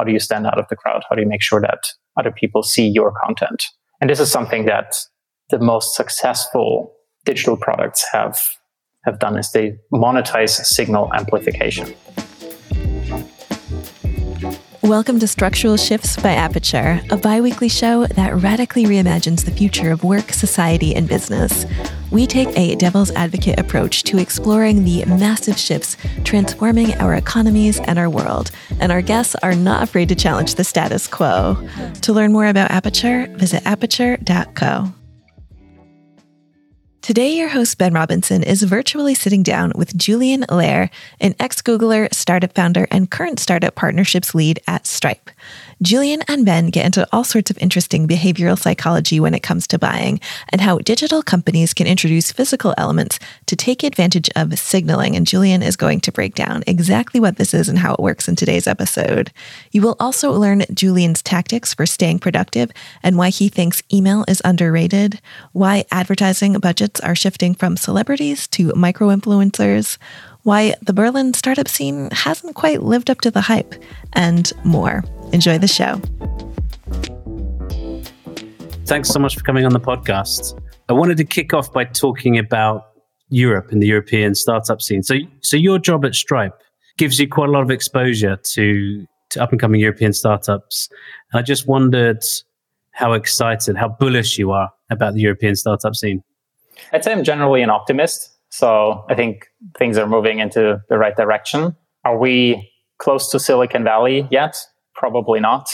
How do you stand out of the crowd? How do you make sure that other people see your content? And this is something that the most successful digital products have have done is they monetize signal amplification. Welcome to Structural Shifts by Aperture, a biweekly show that radically reimagines the future of work, society, and business. We take a devil's advocate approach to exploring the massive shifts transforming our economies and our world, and our guests are not afraid to challenge the status quo. To learn more about Aperture, visit aperture.co. Today, your host, Ben Robinson, is virtually sitting down with Julian Lehr, an ex Googler, startup founder, and current startup partnerships lead at Stripe. Julian and Ben get into all sorts of interesting behavioral psychology when it comes to buying and how digital companies can introduce physical elements to take advantage of signaling. And Julian is going to break down exactly what this is and how it works in today's episode. You will also learn Julian's tactics for staying productive and why he thinks email is underrated, why advertising budgets are shifting from celebrities to micro influencers why the Berlin startup scene hasn't quite lived up to the hype, and more. Enjoy the show. Thanks so much for coming on the podcast. I wanted to kick off by talking about Europe and the European startup scene. So, so your job at Stripe gives you quite a lot of exposure to, to up and coming European startups. And I just wondered how excited, how bullish you are about the European startup scene. I'd say I'm generally an optimist. So I think things are moving into the right direction. Are we close to Silicon Valley yet? Probably not.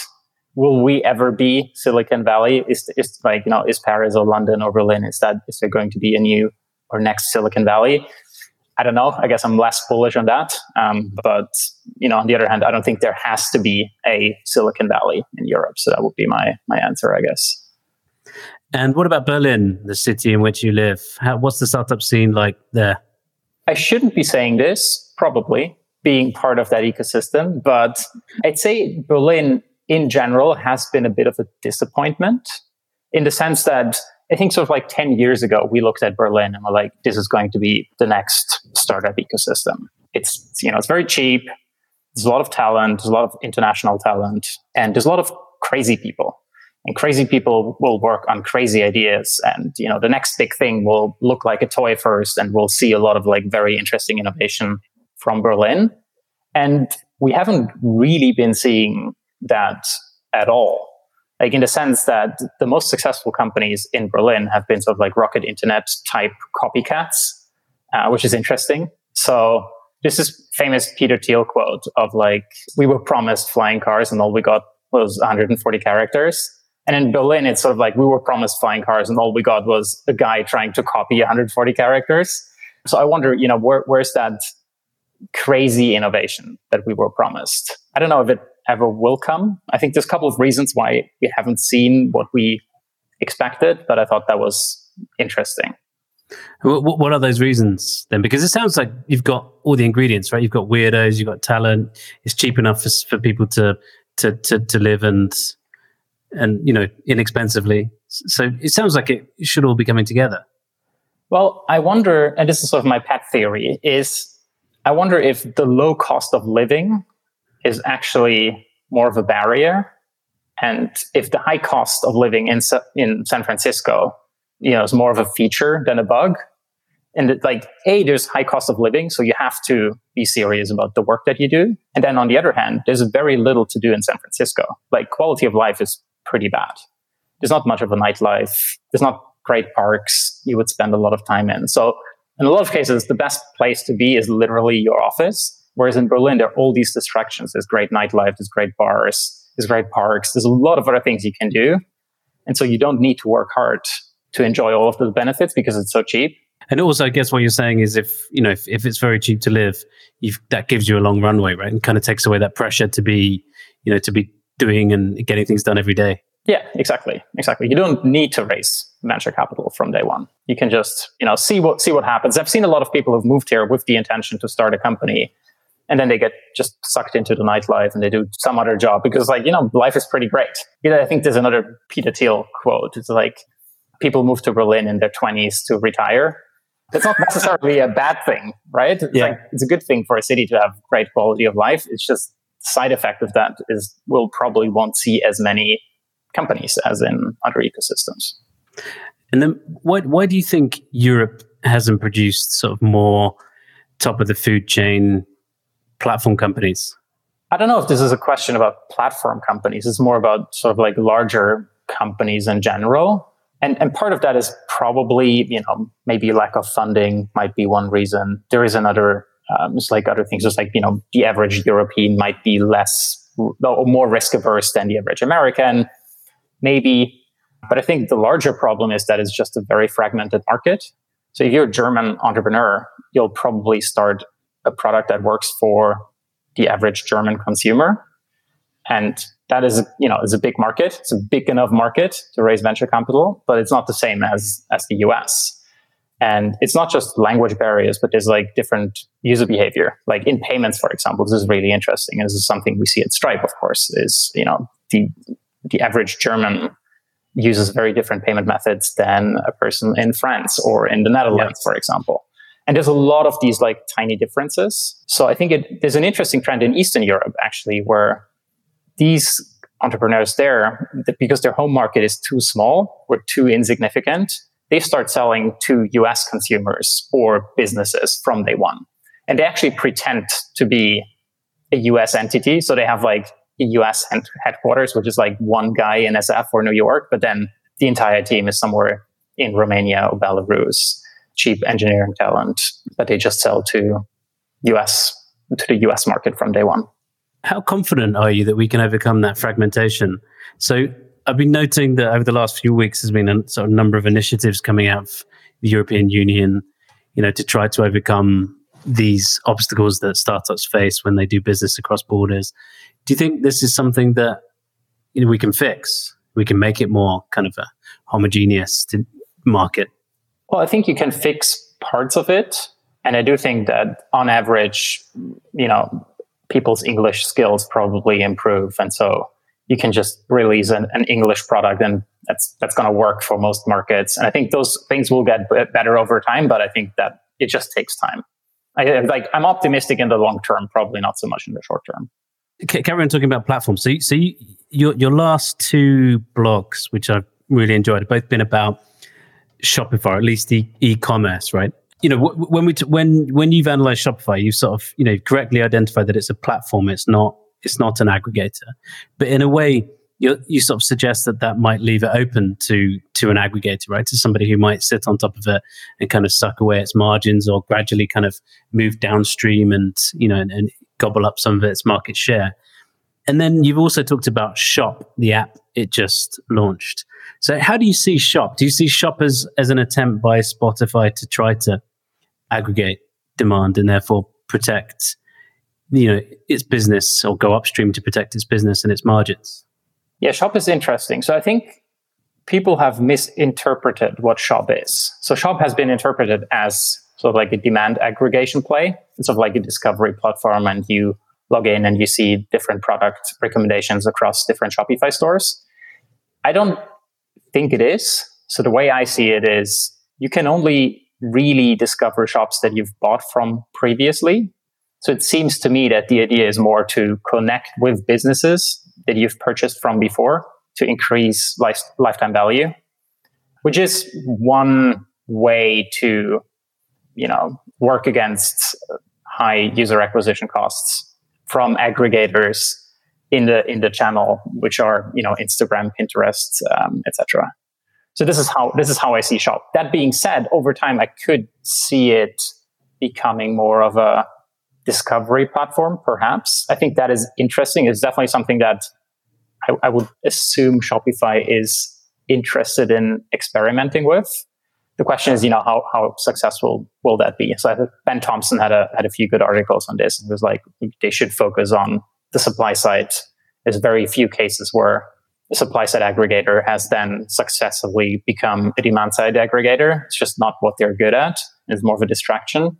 Will we ever be Silicon Valley? Is is like you know is Paris or London or Berlin? Is that is there going to be a new or next Silicon Valley? I don't know. I guess I'm less bullish on that. Um, but you know, on the other hand, I don't think there has to be a Silicon Valley in Europe. So that would be my my answer, I guess. And what about Berlin, the city in which you live? How, what's the startup scene like there? I shouldn't be saying this, probably being part of that ecosystem, but I'd say Berlin in general has been a bit of a disappointment in the sense that I think sort of like 10 years ago, we looked at Berlin and we're like, this is going to be the next startup ecosystem. It's, you know, it's very cheap. There's a lot of talent. There's a lot of international talent and there's a lot of crazy people and crazy people will work on crazy ideas and you know the next big thing will look like a toy first and we'll see a lot of like very interesting innovation from berlin. And we haven't really been seeing that at all. Like in the sense that the most successful companies in berlin have been sort of like rocket internet type copycats uh, which is interesting. So this is famous peter thiel quote of like we were promised flying cars and all we got was 140 characters. And in Berlin, it's sort of like we were promised flying cars, and all we got was a guy trying to copy 140 characters. So I wonder, you know, where, where's that crazy innovation that we were promised? I don't know if it ever will come. I think there's a couple of reasons why we haven't seen what we expected, but I thought that was interesting. What, what are those reasons then? Because it sounds like you've got all the ingredients, right? You've got weirdos, you've got talent. It's cheap enough for, for people to, to, to, to live and and you know inexpensively. So it sounds like it should all be coming together. Well, I wonder, and this is sort of my pet theory, is I wonder if the low cost of living is actually more of a barrier, and if the high cost of living in in San Francisco, you know, is more of a feature than a bug. And it, like, a there's high cost of living, so you have to be serious about the work that you do. And then on the other hand, there's very little to do in San Francisco. Like, quality of life is pretty bad. There's not much of a nightlife. There's not great parks you would spend a lot of time in. So in a lot of cases, the best place to be is literally your office. Whereas in Berlin, there are all these distractions. There's great nightlife, there's great bars, there's great parks, there's a lot of other things you can do. And so you don't need to work hard to enjoy all of those benefits because it's so cheap. And also, I guess what you're saying is if, you know, if, if it's very cheap to live, that gives you a long runway, right? And kind of takes away that pressure to be, you know, to be doing and getting things done every day. Yeah, exactly. Exactly. You don't need to raise venture capital from day one. You can just, you know, see what see what happens. I've seen a lot of people who've moved here with the intention to start a company and then they get just sucked into the nightlife and they do some other job because like, you know, life is pretty great. You know, I think there's another Peter Thiel quote. It's like people move to Berlin in their 20s to retire. That's not necessarily a bad thing, right? It's yeah. like it's a good thing for a city to have great quality of life. It's just side effect of that is we'll probably won't see as many companies as in other ecosystems. And then why, why do you think Europe hasn't produced sort of more top of the food chain platform companies? I don't know if this is a question about platform companies. It's more about sort of like larger companies in general. And, and part of that is probably, you know, maybe lack of funding might be one reason. There is another, um, it's like other things. It's like, you know, the average European might be less or more risk averse than the average American, maybe. But I think the larger problem is that it's just a very fragmented market. So if you're a German entrepreneur, you'll probably start a product that works for the average German consumer. And that is, you know, is a big market. It's a big enough market to raise venture capital, but it's not the same as, as the US. And it's not just language barriers, but there's like different user behavior. Like in payments, for example, this is really interesting. And this is something we see at Stripe, of course, is, you know, the, the average German uses very different payment methods than a person in France or in the Netherlands, yes. for example. And there's a lot of these like tiny differences. So I think it, there's an interesting trend in Eastern Europe, actually, where these entrepreneurs there, because their home market is too small or too insignificant, they start selling to US consumers or businesses from day one. And they actually pretend to be a US entity. So they have like US headquarters, which is like one guy in SF or New York, but then the entire team is somewhere in Romania or Belarus, cheap engineering talent that they just sell to US, to the US market from day one. How confident are you that we can overcome that fragmentation? So I've been noting that over the last few weeks, there's been a sort of number of initiatives coming out of the European Union, you know, to try to overcome these obstacles that startups face when they do business across borders. Do you think this is something that you know we can fix? We can make it more kind of a homogeneous market. Well, I think you can fix parts of it, and I do think that on average, you know, people's English skills probably improve. And so you can just release an, an English product and that's, that's going to work for most markets. And I think those things will get better over time, but I think that it just takes time. I, like I'm optimistic in the long term, probably not so much in the short term. Okay, carry on talking about platforms. So, so you, your your last two blogs, which I've really enjoyed, have both been about Shopify, at least the e-commerce, right? you know when we t- when when you've analyzed Shopify, you've sort of you know correctly identified that it's a platform. It's not it's not an aggregator, but in a way. You, you sort of suggest that that might leave it open to to an aggregator, right? To somebody who might sit on top of it and kind of suck away its margins, or gradually kind of move downstream and you know and, and gobble up some of its market share. And then you've also talked about Shop, the app it just launched. So, how do you see Shop? Do you see Shop as, as an attempt by Shopify to try to aggregate demand and therefore protect, you know, its business or go upstream to protect its business and its margins? Yeah, Shop is interesting. So, I think people have misinterpreted what Shop is. So, Shop has been interpreted as sort of like a demand aggregation play. It's sort of like a discovery platform, and you log in and you see different product recommendations across different Shopify stores. I don't think it is. So the way I see it is you can only really discover shops that you've bought from previously. So it seems to me that the idea is more to connect with businesses that you've purchased from before to increase life, lifetime value, which is one way to, you know, work against high user acquisition costs from aggregators in the in the channel, which are you know Instagram, Pinterest, um, etc. So this is how this is how I see Shop. That being said, over time I could see it becoming more of a discovery platform, perhaps. I think that is interesting. It's definitely something that I, I would assume Shopify is interested in experimenting with. The question is, you know, how, how successful will that be? So I think Ben Thompson had a had a few good articles on this. It was like they should focus on the supply side. There's very few cases where the supply side aggregator has then successfully become a demand side aggregator. It's just not what they're good at. It's more of a distraction.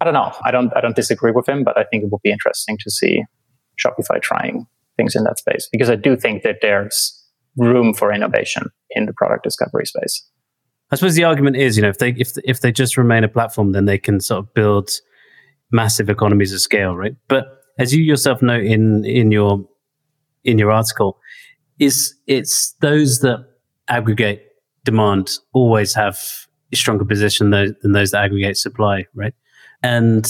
I don't know. I don't I don't disagree with him, but I think it will be interesting to see Shopify trying things in that space because I do think that there's room for innovation in the product discovery space. I suppose the argument is, you know, if they if if they just remain a platform, then they can sort of build massive economies of scale, right? But as you yourself note in in your in your article, is it's those that aggregate demand always have a stronger position than those that aggregate supply, right? And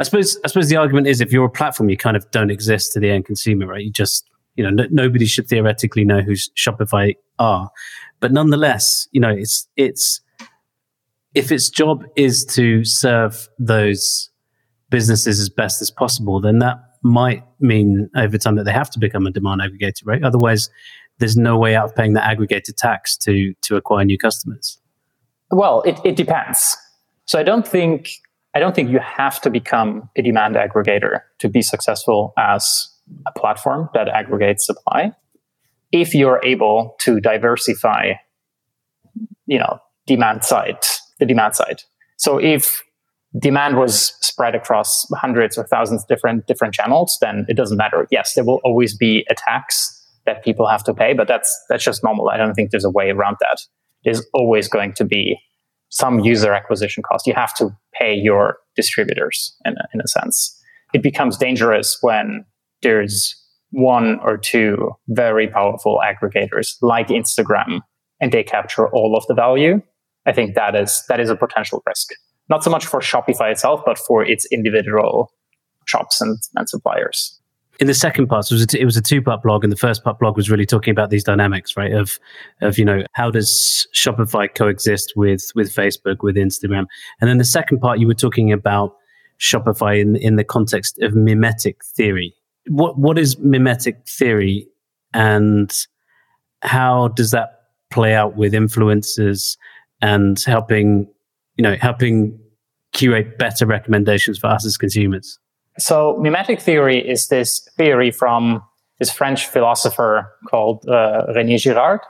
I suppose I suppose the argument is if you're a platform, you kind of don't exist to the end consumer, right? You just you know nobody should theoretically know who Shopify are, but nonetheless, you know it's it's if its job is to serve those businesses as best as possible, then that might mean over time that they have to become a demand aggregator, right? Otherwise, there's no way out of paying the aggregated tax to to acquire new customers. Well, it, it depends. So I don't think I don't think you have to become a demand aggregator to be successful as a platform that aggregates supply. If you're able to diversify, you know, demand side, the demand side. So if demand was spread across hundreds or thousands of different different channels, then it doesn't matter. Yes, there will always be a tax that people have to pay, but that's that's just normal. I don't think there's a way around that. There's always going to be some user acquisition cost. You have to pay your distributors in a, in a sense. It becomes dangerous when there's one or two very powerful aggregators like Instagram and they capture all of the value. I think that is that is a potential risk. Not so much for Shopify itself, but for its individual shops and, and suppliers in the second part, it was, a it was a two part blog, and the first part blog was really talking about these dynamics, right? Of, of you know, how does Shopify coexist with with Facebook, with Instagram, and then the second part, you were talking about Shopify in in the context of mimetic theory. What what is mimetic theory, and how does that play out with influencers and helping, you know, helping curate better recommendations for us as consumers? So mimetic theory is this theory from this French philosopher called uh, René Girard.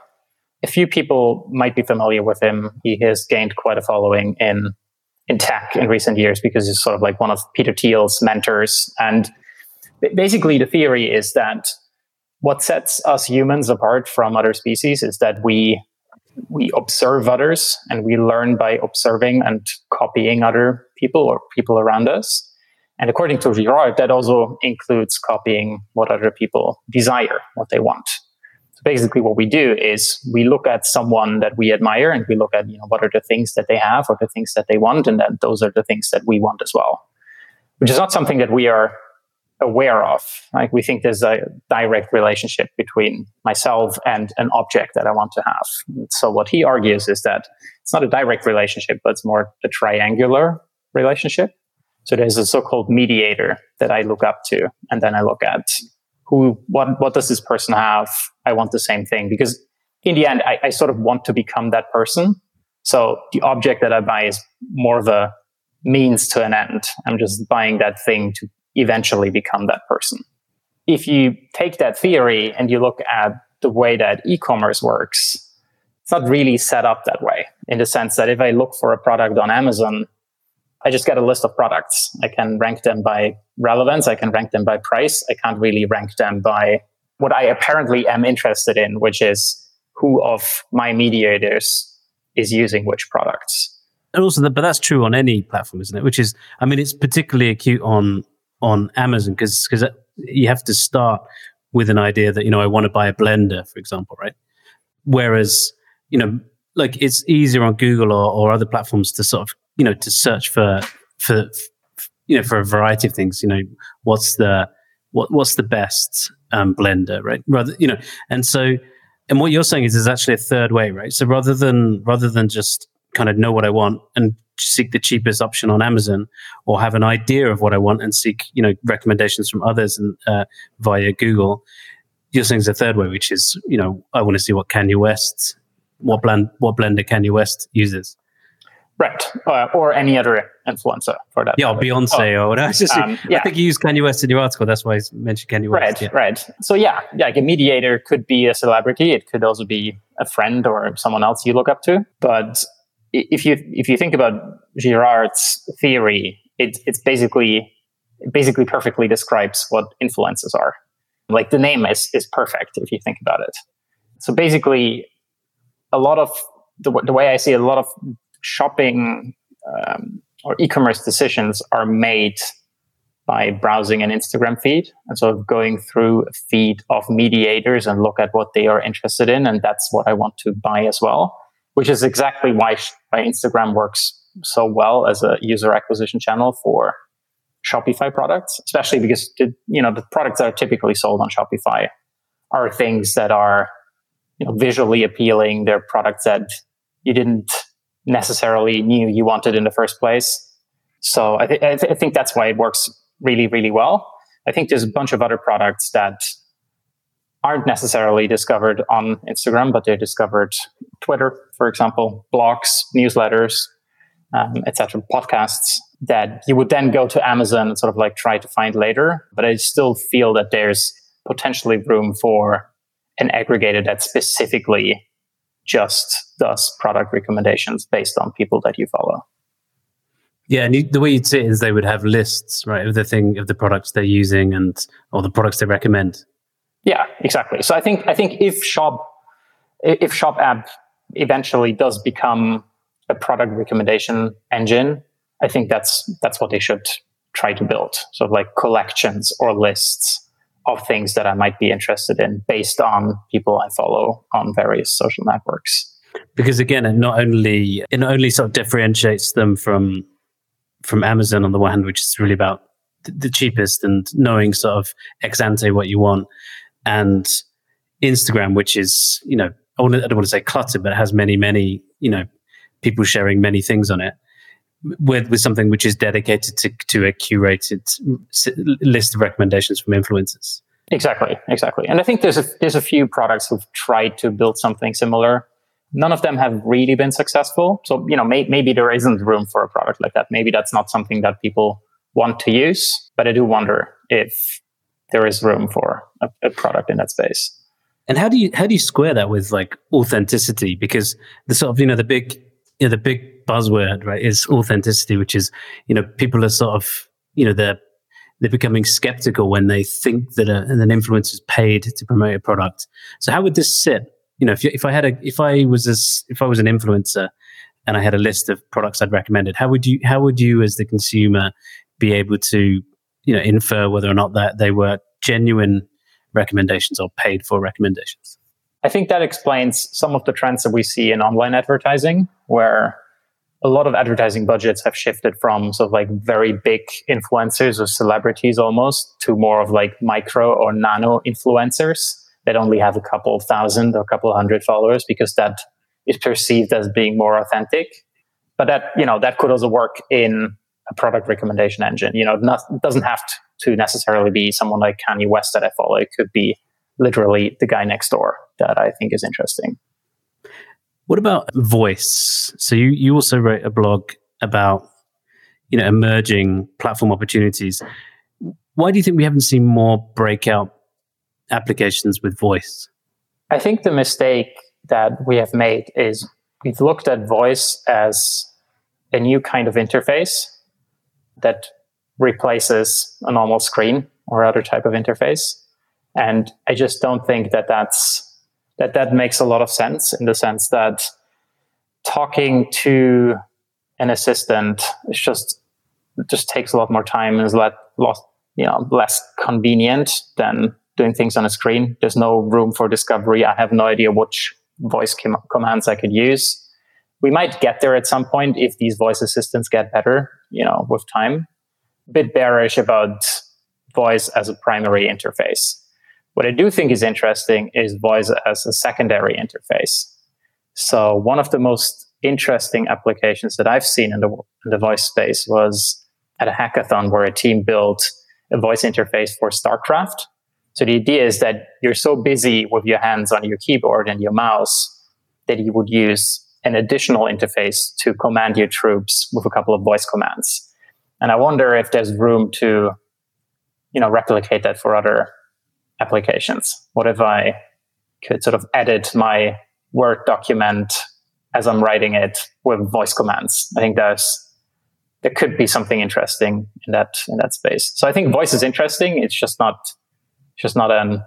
A few people might be familiar with him. He has gained quite a following in in tech in recent years because he's sort of like one of Peter Thiel's mentors. And basically, the theory is that what sets us humans apart from other species is that we we observe others and we learn by observing and copying other people or people around us. And according to Girard, that also includes copying what other people desire, what they want. So basically what we do is we look at someone that we admire and we look at, you know, what are the things that they have or the things that they want, and then those are the things that we want as well. Which is not something that we are aware of. Like we think there's a direct relationship between myself and an object that I want to have. So what he argues is that it's not a direct relationship, but it's more a triangular relationship. So there's a so-called mediator that I look up to, and then I look at who, what, what does this person have? I want the same thing because in the end, I, I sort of want to become that person. So the object that I buy is more of a means to an end. I'm just buying that thing to eventually become that person. If you take that theory and you look at the way that e-commerce works, it's not really set up that way in the sense that if I look for a product on Amazon, I just get a list of products. I can rank them by relevance. I can rank them by price. I can't really rank them by what I apparently am interested in, which is who of my mediators is using which products. And also, but that's true on any platform, isn't it? Which is, I mean, it's particularly acute on on Amazon because because uh, you have to start with an idea that you know I want to buy a blender, for example, right? Whereas you know, like it's easier on Google or, or other platforms to sort of you know to search for for you know for a variety of things you know what's the what what's the best um, blender right? Rather you know and so and what you're saying is there's actually a third way right? So rather than rather than just kind of know what i want and seek the cheapest option on amazon or have an idea of what i want and seek you know recommendations from others and uh, via google you're saying there's a third way which is you know i want to see what kanye west what blend what blender kanye west uses Right, uh, or any other influencer for that. Yeah, Beyonce oh. or whatever. Just, um, yeah. I think you used Kanye West in your article. That's why I mentioned Kanye West. Right, yeah. right. So yeah, yeah, like a mediator could be a celebrity. It could also be a friend or someone else you look up to. But if you if you think about Girard's theory, it, it's basically it basically perfectly describes what influences are. Like the name is is perfect if you think about it. So basically, a lot of the, the way I see a lot of shopping um, or e-commerce decisions are made by browsing an Instagram feed and sort of going through a feed of mediators and look at what they are interested in. And that's what I want to buy as well, which is exactly why, why Instagram works so well as a user acquisition channel for Shopify products, especially because the, you know the products that are typically sold on Shopify are things that are you know visually appealing. They're products that you didn't necessarily knew you wanted in the first place. So I, th- I, th- I think that's why it works really, really well. I think there's a bunch of other products that aren't necessarily discovered on Instagram, but they're discovered Twitter, for example, blogs, newsletters, um, etc., podcasts that you would then go to Amazon and sort of like try to find later. But I still feel that there's potentially room for an aggregator that specifically just does product recommendations based on people that you follow. Yeah, and you, the way you'd see it is they would have lists, right, of the thing of the products they're using and or the products they recommend. Yeah, exactly. So I think I think if Shop if Shop app eventually does become a product recommendation engine, I think that's that's what they should try to build. So like collections or lists of things that I might be interested in based on people I follow on various social networks. Because again, it not only it not only sort of differentiates them from from Amazon on the one hand, which is really about the cheapest and knowing sort of ex ante what you want, and Instagram, which is you know I, don't want to say cluttered, but it has many many you know people sharing many things on it with with something which is dedicated to to a curated list of recommendations from influencers. Exactly, exactly. And I think there's a there's a few products who've tried to build something similar. None of them have really been successful. So you know, may, maybe there isn't room for a product like that. Maybe that's not something that people want to use. But I do wonder if there is room for a, a product in that space. And how do you how do you square that with like authenticity? Because the sort of you know the big you know the big buzzword, right, is authenticity, which is, you know, people are sort of, you know, they're, they're becoming skeptical when they think that a, an influencer is paid to promote a product. So how would this sit? You know, if, if I had a, if I was as, if I was an influencer and I had a list of products I'd recommended, how would you, how would you as the consumer be able to, you know, infer whether or not that they were genuine recommendations or paid for recommendations? I think that explains some of the trends that we see in online advertising, where a lot of advertising budgets have shifted from sort of like very big influencers or celebrities almost to more of like micro or nano influencers that only have a couple thousand or a couple hundred followers because that is perceived as being more authentic. But that, you know, that could also work in a product recommendation engine. You know, not, doesn't have to necessarily be someone like Kanye West that I follow. It could be literally the guy next door that I think is interesting. What about voice? So you you also wrote a blog about you know emerging platform opportunities. Why do you think we haven't seen more breakout applications with voice? I think the mistake that we have made is we've looked at voice as a new kind of interface that replaces a normal screen or other type of interface. And I just don't think that that's that that makes a lot of sense in the sense that talking to an assistant is just just takes a lot more time and is lot, lot you know less convenient than doing things on a screen. There's no room for discovery. I have no idea which voice com- commands I could use. We might get there at some point if these voice assistants get better, you know, with time. A bit bearish about voice as a primary interface. What I do think is interesting is voice as a secondary interface. So one of the most interesting applications that I've seen in the, in the voice space was at a hackathon where a team built a voice interface for StarCraft. So the idea is that you're so busy with your hands on your keyboard and your mouse that you would use an additional interface to command your troops with a couple of voice commands. And I wonder if there's room to, you know, replicate that for other applications? What if I could sort of edit my Word document as I'm writing it with voice commands? I think there's there could be something interesting in that in that space. So I think voice is interesting. It's just not just not an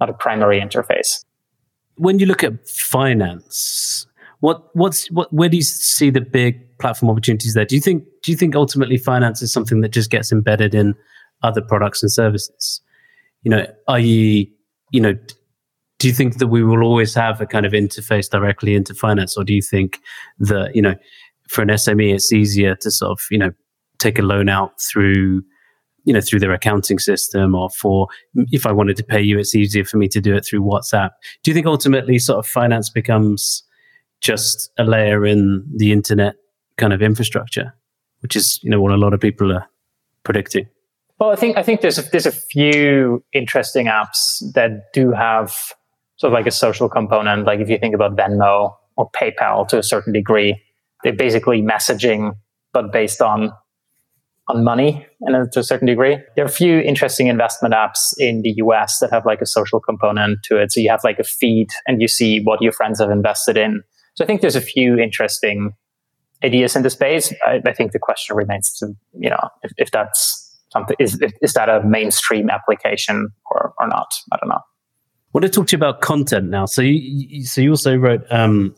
not a primary interface. When you look at finance, What what's what where do you see the big platform opportunities there? Do you think do you think ultimately finance is something that just gets embedded in other products and services? You know, i.e., you know, do you think that we will always have a kind of interface directly into finance, or do you think that you know, for an SME, it's easier to sort of you know take a loan out through you know through their accounting system or for if i wanted to pay you it's easier for me to do it through whatsapp do you think ultimately sort of finance becomes just a layer in the internet kind of infrastructure which is you know what a lot of people are predicting well i think i think there's a, there's a few interesting apps that do have sort of like a social component like if you think about venmo or paypal to a certain degree they're basically messaging but based on on money and to a certain degree. There are a few interesting investment apps in the US that have like a social component to it. So you have like a feed and you see what your friends have invested in. So I think there's a few interesting ideas in the space. I, I think the question remains to, you know, if, if that's something, is, is that a mainstream application or, or not? I don't know. I want to talk to you about content now. So you, so you also wrote um,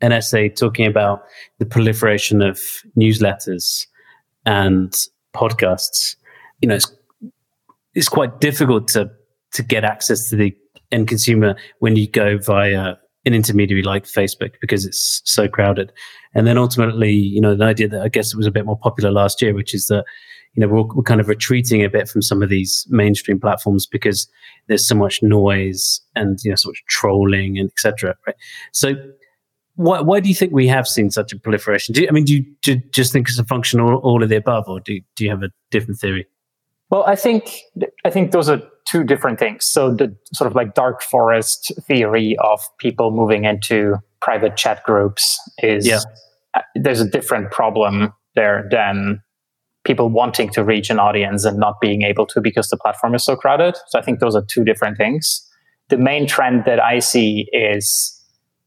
an essay talking about the proliferation of newsletters and podcasts, you know, it's, it's quite difficult to to get access to the end consumer when you go via an intermediary like Facebook because it's so crowded. And then ultimately, you know, the idea that I guess it was a bit more popular last year, which is that, you know, we're, we're kind of retreating a bit from some of these mainstream platforms because there's so much noise and, you know, so much trolling and etc. Right. So why, why do you think we have seen such a proliferation? Do you, I mean, do you, do you just think it's a function of all, all of the above, or do, do you have a different theory? Well, I think I think those are two different things. So the sort of like dark forest theory of people moving into private chat groups is yeah. Uh, there's a different problem there than people wanting to reach an audience and not being able to because the platform is so crowded. So I think those are two different things. The main trend that I see is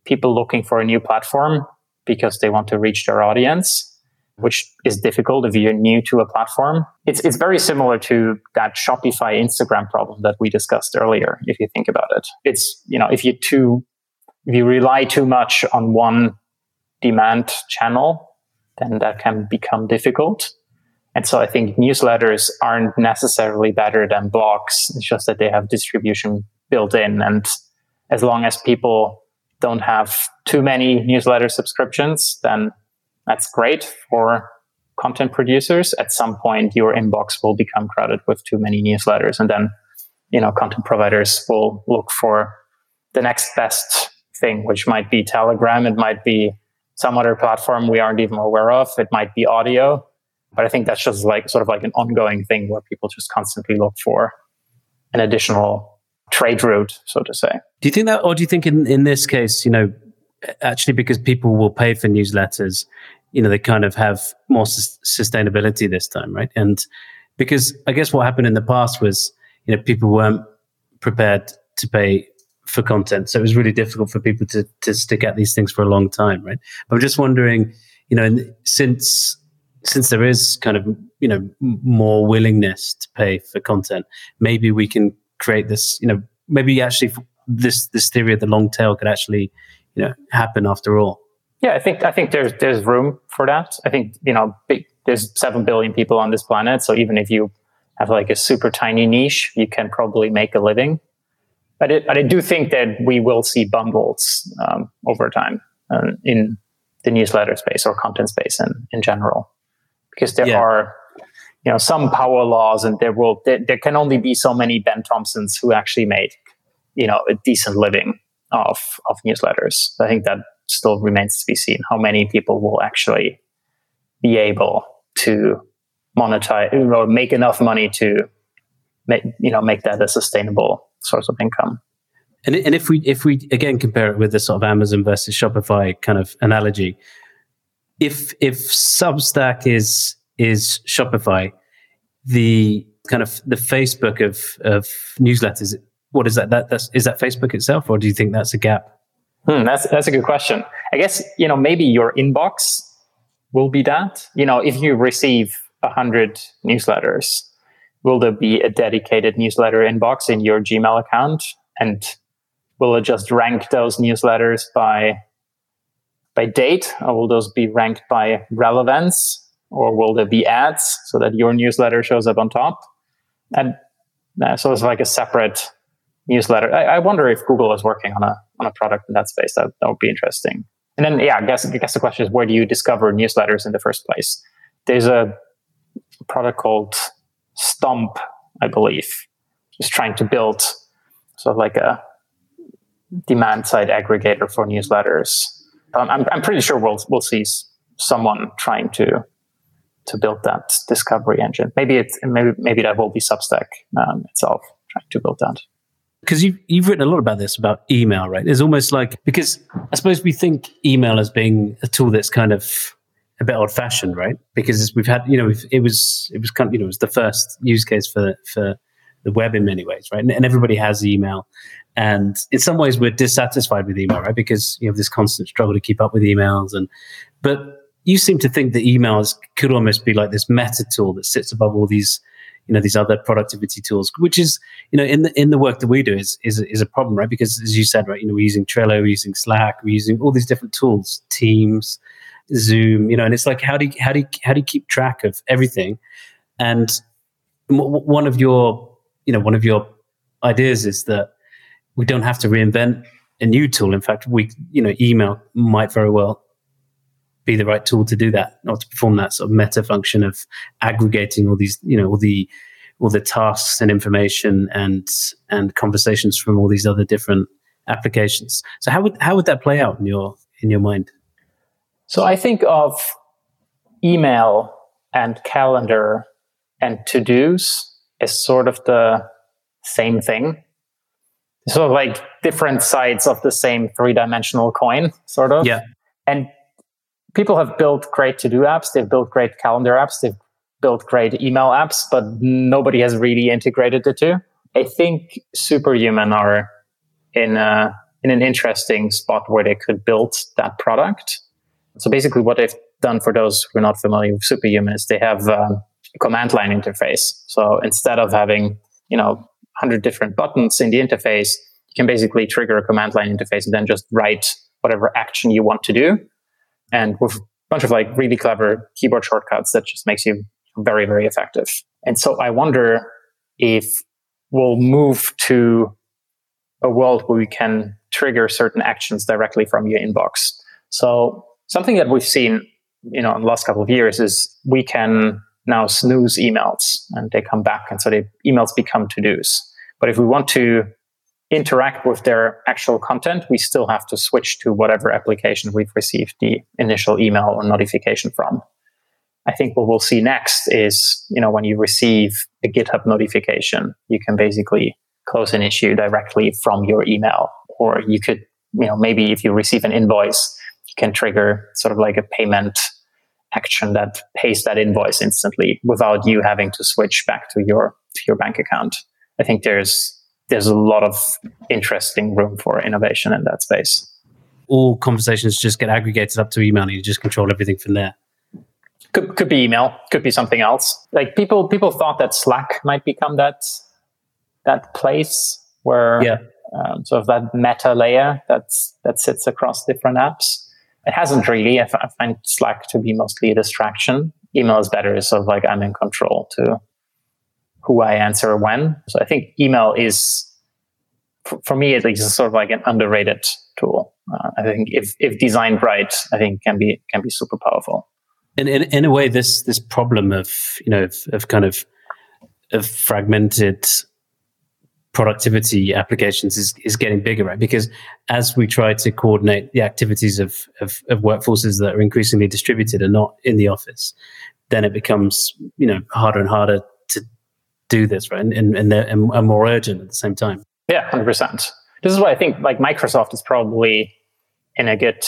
people looking for a new platform because they want to reach their audience, which is difficult if you're new to a platform. It's, it's very similar to that Shopify Instagram problem that we discussed earlier, if you think about it. It's, you know, if you too, if you rely too much on one demand channel, then that can become difficult. And so I think newsletters aren't necessarily better than blogs. It's just that they have distribution built in. And as long as people don't have too many newsletter subscriptions, then that's great for content producers. At some point, your inbox will become crowded with too many newsletters. And then, you know, content providers will look for the next best thing, which might be Telegram. It might be some other platform we aren't even aware of. It might be audio. But I think that's just like sort of like an ongoing thing where people just constantly look for an additional trade route, so to say. Do you think that, or do you think in, in this case, you know, actually because people will pay for newsletters, you know, they kind of have more sustainability this time, right? And because I guess what happened in the past was, you know, people weren't prepared to pay for content. So it was really difficult for people to, to stick at these things for a long time, right? I'm just wondering, you know, since since there is kind of you know more willingness to pay for content, maybe we can create this, you know, maybe actually this this theory of the long tail could actually, you know, happen after all. Yeah, I think I think there's there's room for that. I think you know, big, there's seven billion people on this planet, so even if you have like a super tiny niche, you can probably make a living. But, it, but I do think that we will see bundles um, over time uh, in the newsletter space or content space in, in general, because there yeah. are you know some power laws and there will there, there, can only be so many ben thompsons who actually made you know a decent living of of newsletters i think that still remains to be seen how many people will actually be able to monetize or make enough money to make you know make that a sustainable source of income and, and if we if we again compare it with the sort of amazon versus shopify kind of analogy if if substack is is Shopify, the kind of the Facebook of of newsletters. What is that? That that's, is that Facebook itself, or do you think that's a gap? Hmm, that's that's a good question. I guess you know maybe your inbox will be that. You know, if you receive hundred newsletters, will there be a dedicated newsletter inbox in your Gmail account, and will it just rank those newsletters by by date, or will those be ranked by relevance, or will there be ads so that your newsletter shows up on top? And uh, so it's like a separate newsletter. I, I, wonder if Google is working on a on a product in that space. That that would be interesting. And then, yeah, I guess I guess the question is, where do you discover newsletters in the first place? There's a product called Stomp, I believe, just trying to build sort of like a demand side aggregator for newsletters. Um, I'm, I'm pretty sure we'll we'll see someone trying to to build that discovery engine. Maybe it maybe maybe that will be Substack um, itself trying to build that. Because you've you've written a lot about this about email, right? It's almost like because I suppose we think email as being a tool that's kind of a bit old fashioned, right? Because we've had, you know, it was it was kind of, you know, it was the first use case for for the web in many ways, right? And, and, everybody has email, and in some ways we're dissatisfied with email, right? Because you have this constant struggle to keep up with emails, and but you seem to think that emails could almost be like this meta tool that sits above all these you know these other productivity tools which is you know in the in the work that we do is is, is a problem right because as you said right you know we're using trello we're using slack we're using all these different tools teams zoom you know and it's like how do you how do you, how do you keep track of everything and one of your you know one of your ideas is that we don't have to reinvent a new tool in fact we you know email might very well be the right tool to do that, or to perform that sort of meta function of aggregating all these, you know, all the all the tasks and information and and conversations from all these other different applications. So how would how would that play out in your in your mind? So I think of email and calendar and to dos as sort of the same thing. Sort of like different sides of the same three dimensional coin, sort of. Yeah. And people have built great to do apps, they've built great calendar apps, they've built great email apps, but nobody has really integrated the two. I think Superhuman are in a, in an interesting spot where they could build that product. So basically, what they've done for those who are not familiar with Superhuman is they have um, a command line interface. So instead of having you know 100 different buttons in the interface, you can basically trigger a command line interface and then just write whatever action you want to do and with a bunch of like really clever keyboard shortcuts that just makes you very, very effective. And so I wonder if we'll move to a world where we can trigger certain actions directly from your inbox. So something that we've seen, you know, in the last couple of years is we can now snooze emails and they come back. And so the emails become to-dos. But if we want to interact with their actual content, we still have to switch to whatever application we've received the initial email or notification from. I think what we'll see next is, you know, when you receive a GitHub notification, you can basically close an issue directly from your email. Or you could, you know, maybe if you receive an invoice, you can trigger sort of like a payment action that pays that invoice instantly without you having to switch back to your to your bank account. I think there's there's a lot of interesting room for innovation in that space. All conversations just get aggregated up to email and you just control everything from there. Could, could be email, could be something else. Like people people thought that Slack might become that that place where yeah. um, sort of that meta layer that's that sits across different apps. It hasn't really. I, f- I find Slack to be mostly a distraction. Email is better. Of like I'm in control to who I answer when. So I think email is, for, for me at least, sort of like an underrated tool. Uh, I think if if designed right, I think can be can be super powerful. In, in, in a way, this this problem of you know of, of kind of of fragmented productivity applications is, is getting bigger, right? Because as we try to coordinate the activities of, of, of, workforces that are increasingly distributed and not in the office, then it becomes, you know, harder and harder to do this, right? And, and, and they're and more urgent at the same time. Yeah, 100%. This is why I think like Microsoft is probably in a good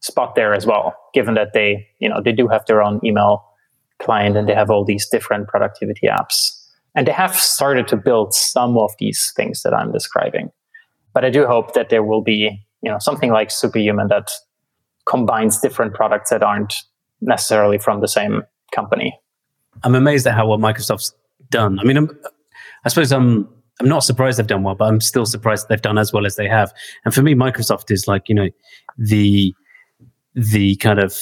spot there as well, given that they, you know, they do have their own email client and they have all these different productivity apps. And they have started to build some of these things that I'm describing. But I do hope that there will be, you know, something like Superhuman that combines different products that aren't necessarily from the same company. I'm amazed at how well Microsoft's done. I mean, I'm, I suppose I'm I'm not surprised they've done well, but I'm still surprised they've done as well as they have. And for me, Microsoft is like you know the the kind of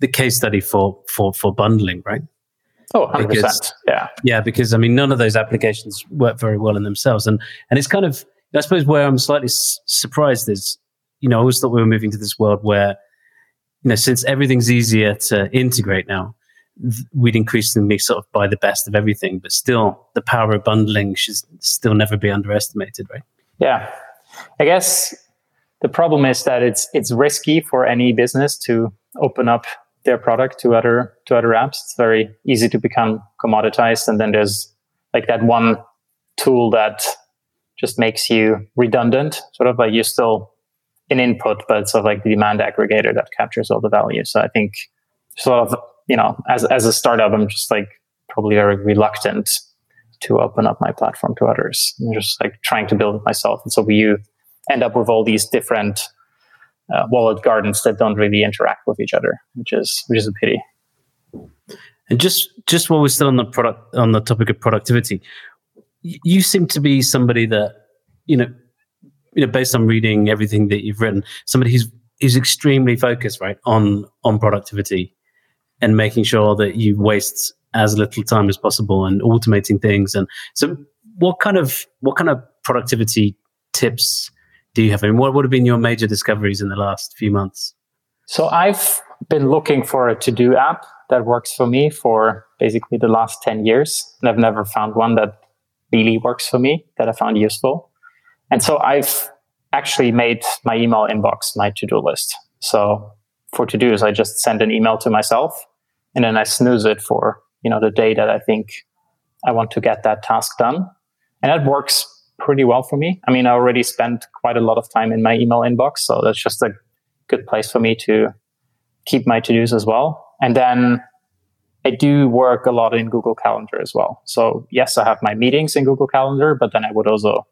the case study for for for bundling, right? Oh, 100%. Because, yeah. Yeah, because I mean, none of those applications work very well in themselves. And, and it's kind of, I suppose, where I'm slightly s- surprised is, you know, I always thought we were moving to this world where, you know, since everything's easier to integrate now, th- we'd increasingly sort of buy the best of everything. But still, the power of bundling should still never be underestimated, right? Yeah. I guess the problem is that it's it's risky for any business to open up their product to other to other apps. It's very easy to become commoditized, and then there's like that one tool that just makes you redundant. Sort of like you're still an input, but it's sort of like the demand aggregator that captures all the value. So I think sort of you know as as a startup, I'm just like probably very reluctant to open up my platform to others. I'm just like trying to build it myself, and so you end up with all these different uh, walled gardens that don't really interact with each other, which is which is a pity. And just just while we're still on the product on the topic of productivity, you seem to be somebody that you know, you know, based on reading everything that you've written, somebody who's who's extremely focused, right, on on productivity and making sure that you waste as little time as possible and automating things. And so, what kind of what kind of productivity tips do you have? I mean, what would have been your major discoveries in the last few months? So I've been looking for a to-do app that works for me for basically the last 10 years. And I've never found one that really works for me that I found useful. And so I've actually made my email inbox my to-do list. So for to-dos, I just send an email to myself and then I snooze it for, you know, the day that I think I want to get that task done. And that works pretty well for me. I mean, I already spent quite a lot of time in my email inbox, so that's just a good place for me to keep my to dos as well. And then I do work a lot in Google Calendar as well. So yes, I have my meetings in Google Calendar, but then I would also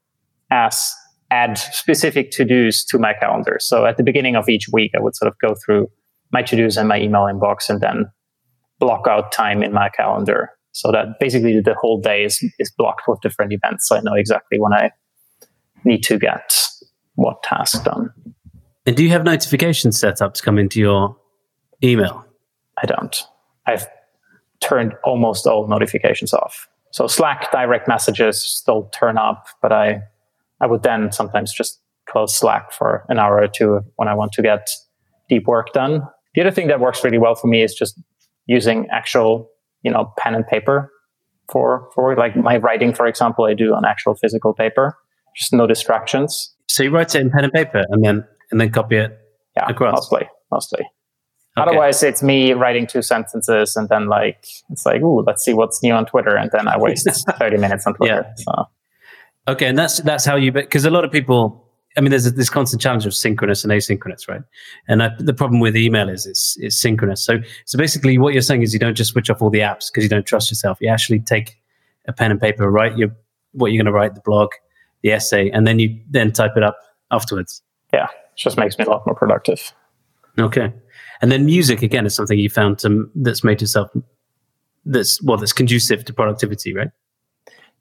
ask add specific to dos to my calendar. So at the beginning of each week, I would sort of go through my to dos and my email inbox and then block out time in my calendar so that basically the whole day is, is blocked with different events. So I know exactly when I need to get what task done. And do you have notifications set up to come into your email? I don't. I've turned almost all notifications off. So Slack direct messages still turn up, but I I would then sometimes just close Slack for an hour or two when I want to get deep work done. The other thing that works really well for me is just using actual you know pen and paper for for like my writing for example i do on actual physical paper just no distractions so you write it in pen and paper and then and then copy it yeah across mostly mostly okay. otherwise it's me writing two sentences and then like it's like ooh let's see what's new on twitter and then i waste 30 minutes on twitter yeah. so okay and that's that's how you because a lot of people I mean, there's a, this constant challenge of synchronous and asynchronous, right? And I, the problem with email is it's, it's synchronous. So, so basically, what you're saying is you don't just switch off all the apps because you don't trust yourself. You actually take a pen and paper, write your what you're going to write, the blog, the essay, and then you then type it up afterwards. Yeah, it just makes me a lot more productive. Okay, and then music again is something you found to, that's made yourself that's well that's conducive to productivity, right?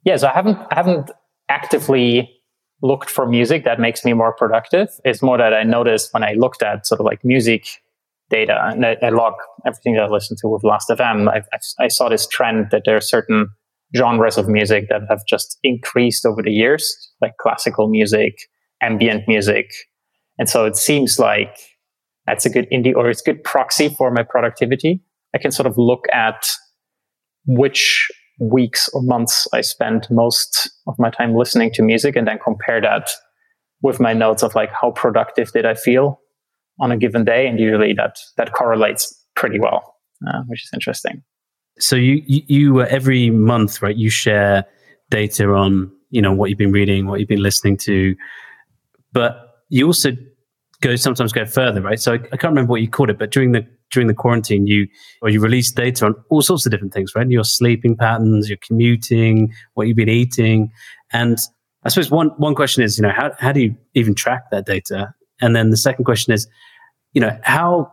Yeah, so I haven't I haven't actively looked for music that makes me more productive. It's more that I noticed when I looked at sort of like music data and I, I log everything that I listen to with Last.fm, I, I, I saw this trend that there are certain genres of music that have just increased over the years, like classical music, ambient music. And so it seems like that's a good indie or it's a good proxy for my productivity. I can sort of look at which weeks or months I spend most of my time listening to music and then compare that with my notes of like how productive did I feel on a given day. And usually that, that correlates pretty well, uh, which is interesting. So you, you, you uh, every month, right, you share data on, you know, what you've been reading, what you've been listening to, but you also go sometimes go further, right? So I, I can't remember what you called it, but during the during the quarantine, you or you released data on all sorts of different things, right? Your sleeping patterns, your commuting, what you've been eating, and I suppose one one question is, you know, how how do you even track that data? And then the second question is, you know, how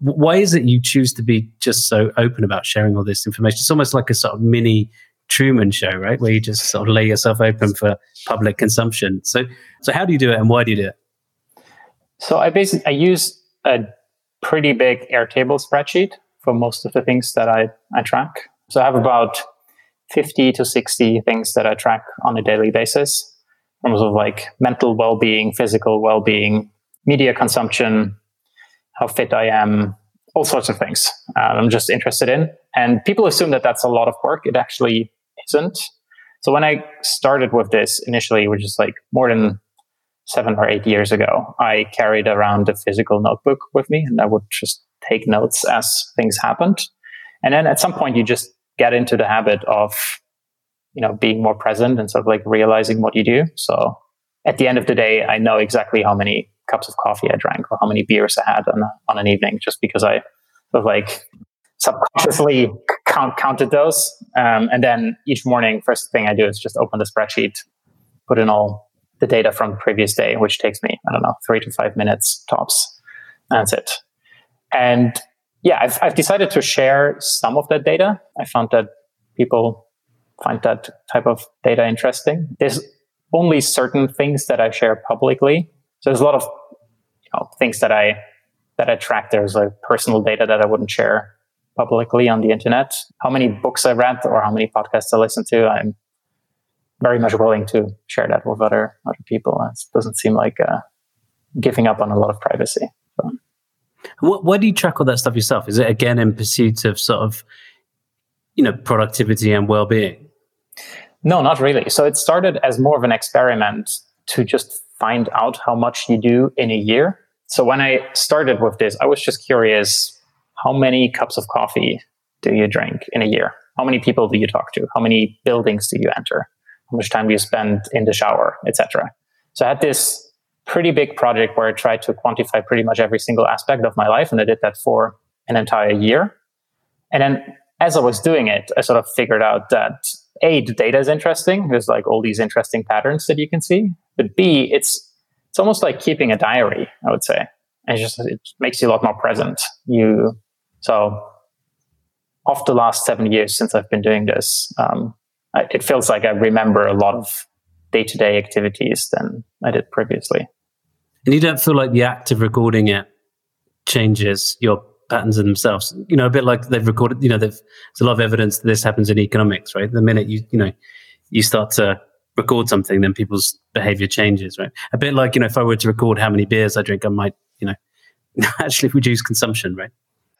why is it you choose to be just so open about sharing all this information? It's almost like a sort of mini Truman Show, right? Where you just sort of lay yourself open for public consumption. So, so how do you do it, and why do you do it? So I basically I use a pretty big Airtable spreadsheet for most of the things that I, I track. So I have about 50 to 60 things that I track on a daily basis in terms of like mental well being, physical well being, media consumption, how fit I am, all sorts of things uh, I'm just interested in. And people assume that that's a lot of work. It actually isn't. So when I started with this initially, which is like more than seven or eight years ago, I carried around a physical notebook with me and I would just take notes as things happened. And then at some point, you just get into the habit of, you know, being more present and sort of like realizing what you do. So at the end of the day, I know exactly how many cups of coffee I drank or how many beers I had on, on an evening just because I sort of like subconsciously count, counted those. Um, and then each morning, first thing I do is just open the spreadsheet, put in all the data from the previous day, which takes me, I don't know, three to five minutes tops. That's it. And yeah, I've, I've decided to share some of that data. I found that people find that type of data interesting. There's only certain things that I share publicly. So there's a lot of you know, things that I that I track. There's like personal data that I wouldn't share publicly on the internet. How many books I read or how many podcasts I listen to, I'm very much willing to share that with other other people. It doesn't seem like uh, giving up on a lot of privacy. So. What, why do you track all that stuff yourself? Is it again in pursuit of sort of, you know, productivity and well-being? No, not really. So it started as more of an experiment to just find out how much you do in a year. So when I started with this, I was just curious how many cups of coffee do you drink in a year? How many people do you talk to? How many buildings do you enter? How much time do you spend in the shower, etc. So I had this pretty big project where I tried to quantify pretty much every single aspect of my life, and I did that for an entire year. And then as I was doing it, I sort of figured out that A, the data is interesting. There's like all these interesting patterns that you can see. But B, it's it's almost like keeping a diary, I would say. And it just it makes you a lot more present. You so of the last seven years since I've been doing this, um, I, it feels like I remember a lot of day to day activities than I did previously. And you don't feel like the act of recording it changes your patterns in themselves. You know, a bit like they've recorded. You know, there's a lot of evidence that this happens in economics, right? The minute you you know you start to record something, then people's behavior changes, right? A bit like you know, if I were to record how many beers I drink, I might you know actually reduce consumption, right?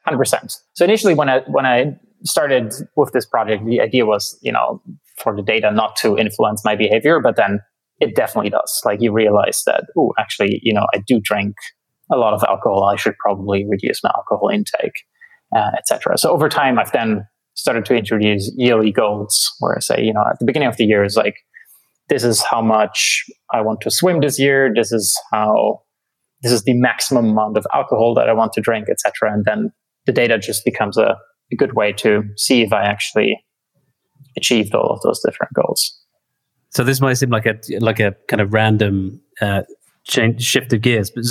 Hundred percent. So initially, when I when I started with this project, the idea was, you know, for the data not to influence my behavior, but then it definitely does. Like you realize that, oh, actually, you know, I do drink a lot of alcohol. I should probably reduce my alcohol intake, uh, etc. So over time, I've then started to introduce yearly goals where I say, you know, at the beginning of the year is like, this is how much I want to swim this year. This is how, this is the maximum amount of alcohol that I want to drink, etc. And then the data just becomes a, a good way to see if I actually achieved all of those different goals. So this might seem like a like a kind of random uh, change, shift of gears, but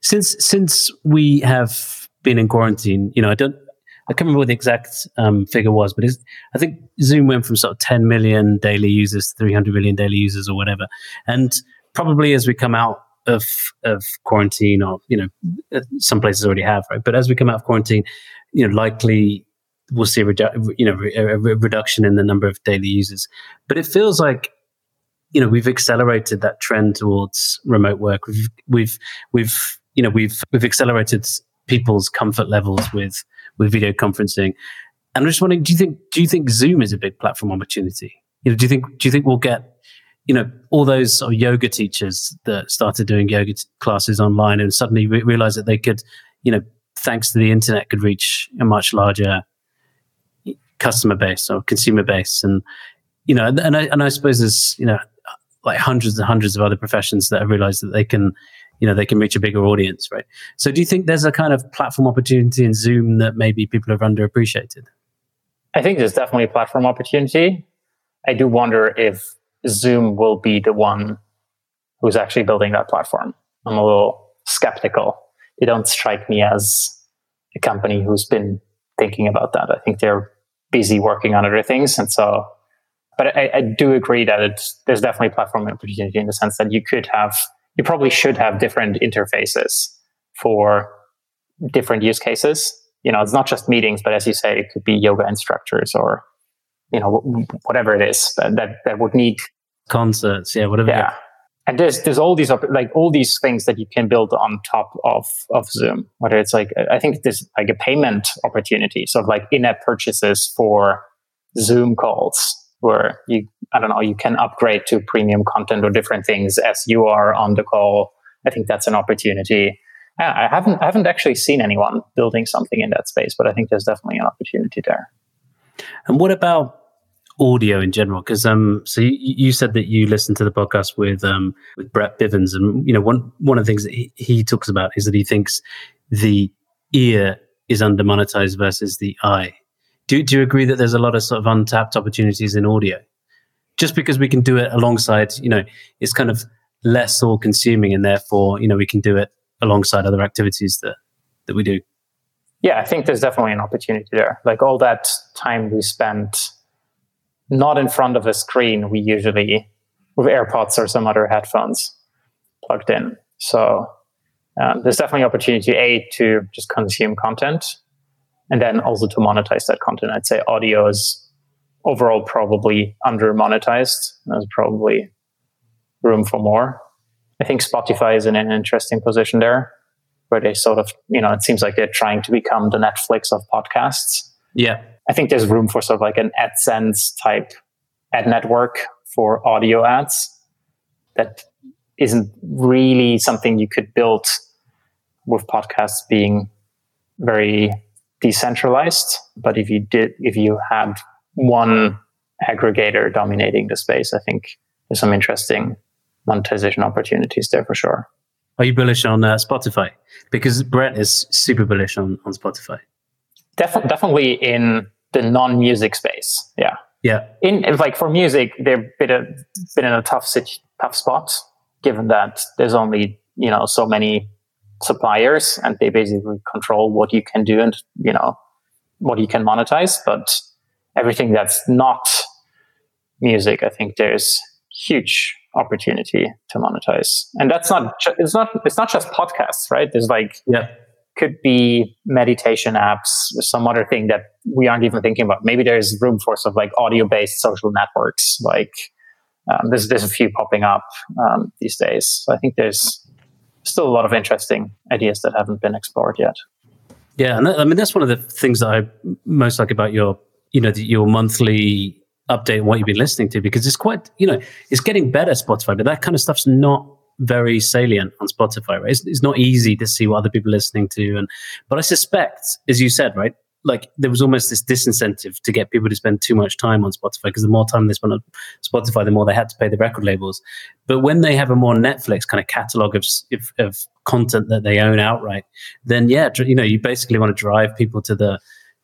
since since we have been in quarantine, you know, I don't, I can't remember what the exact um, figure was, but I think Zoom went from sort of 10 million daily users to 300 million daily users or whatever, and probably as we come out of of quarantine, or you know, uh, some places already have, right? But as we come out of quarantine, you know, likely we'll see a redu- you know a, a reduction in the number of daily users. But it feels like you know we've accelerated that trend towards remote work. We've we've we've you know we've we've accelerated people's comfort levels with with video conferencing. And I'm just wondering, do you think do you think Zoom is a big platform opportunity? You know, do you think do you think we'll get you know all those sort of yoga teachers that started doing yoga t- classes online and suddenly re- realized that they could you know thanks to the internet could reach a much larger customer base or consumer base. And you know and I, and I suppose there's you know like hundreds and hundreds of other professions that have realized that they can you know they can reach a bigger audience right? So do you think there's a kind of platform opportunity in zoom that maybe people have underappreciated? I think there's definitely a platform opportunity. I do wonder if zoom will be the one who's actually building that platform. I'm a little skeptical. They don't strike me as a company who's been thinking about that. I think they're busy working on other things and so but I, I do agree that it's, there's definitely platform opportunity in the sense that you could have, you probably should have different interfaces for different use cases. You know, it's not just meetings, but as you say, it could be yoga instructors or, you know, whatever it is that, that, that would need concerts. Yeah. Whatever. Yeah. And there's, there's all these, like all these things that you can build on top of, of Zoom, whether it's like, I think there's like a payment opportunity. So like in-app purchases for Zoom calls where you, I don't know, you can upgrade to premium content or different things as you are on the call. I think that's an opportunity. I haven't, I haven't actually seen anyone building something in that space, but I think there's definitely an opportunity there. And what about audio in general? Because um, so you, you, said that you listened to the podcast with um with Brett Bivens, and you know one one of the things that he, he talks about is that he thinks the ear is under monetized versus the eye. Do, do you agree that there's a lot of sort of untapped opportunities in audio? Just because we can do it alongside, you know, it's kind of less all consuming and therefore, you know, we can do it alongside other activities that, that we do. Yeah, I think there's definitely an opportunity there. Like all that time we spent not in front of a screen, we usually with AirPods or some other headphones plugged in. So um, there's definitely opportunity a to just consume content and then also to monetize that content. I'd say audio is overall probably under monetized. There's probably room for more. I think Spotify is in an interesting position there where they sort of, you know, it seems like they're trying to become the Netflix of podcasts. Yeah. I think there's room for sort of like an AdSense type ad network for audio ads that isn't really something you could build with podcasts being very decentralized. But if you did, if you had one aggregator dominating the space, I think there's some interesting monetization opportunities there for sure. Are you bullish on uh, Spotify? Because Brett is super bullish on, on Spotify. Def- definitely in the non-music space. Yeah. Yeah. In like for music, they've been, a, been in a tough tough spot, given that there's only you know so many suppliers and they basically control what you can do and you know what you can monetize but everything that's not music i think there's huge opportunity to monetize and that's not it's not it's not just podcasts right there's like yeah could be meditation apps some other thing that we aren't even thinking about maybe there's room for of like audio based social networks like um, there's there's a few popping up um, these days so i think there's still a lot of interesting ideas that haven't been explored yet. Yeah, and that, I mean that's one of the things that I most like about your you know your monthly update on what you've been listening to because it's quite you know it's getting better Spotify, but that kind of stuff's not very salient on Spotify, right? It's, it's not easy to see what other people are listening to, and but I suspect, as you said, right, like there was almost this disincentive to get people to spend too much time on Spotify because the more time they spent on Spotify, the more they had to pay the record labels. But when they have a more Netflix kind of catalog of, of, of content that they own outright, then yeah, you know, you basically want to drive people to the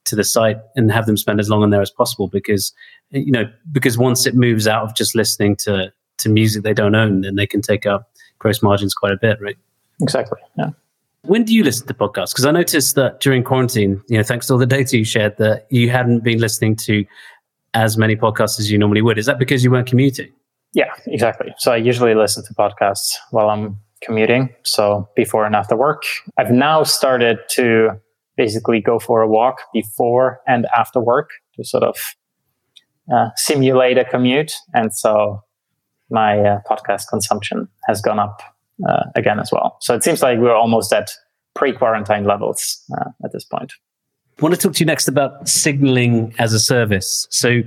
to the site and have them spend as long on there as possible because you know because once it moves out of just listening to to music they don't own, then they can take up gross margins quite a bit, right? Exactly. Yeah. When do you listen to podcasts? Because I noticed that during quarantine, you know, thanks to all the data you shared, that you hadn't been listening to as many podcasts as you normally would. Is that because you weren't commuting? Yeah, exactly. So I usually listen to podcasts while I'm commuting. So before and after work. I've now started to basically go for a walk before and after work to sort of uh, simulate a commute. And so my uh, podcast consumption has gone up uh, again as well. So it seems like we're almost at pre-quarantine levels uh, at this point. I want to talk to you next about signaling as a service. So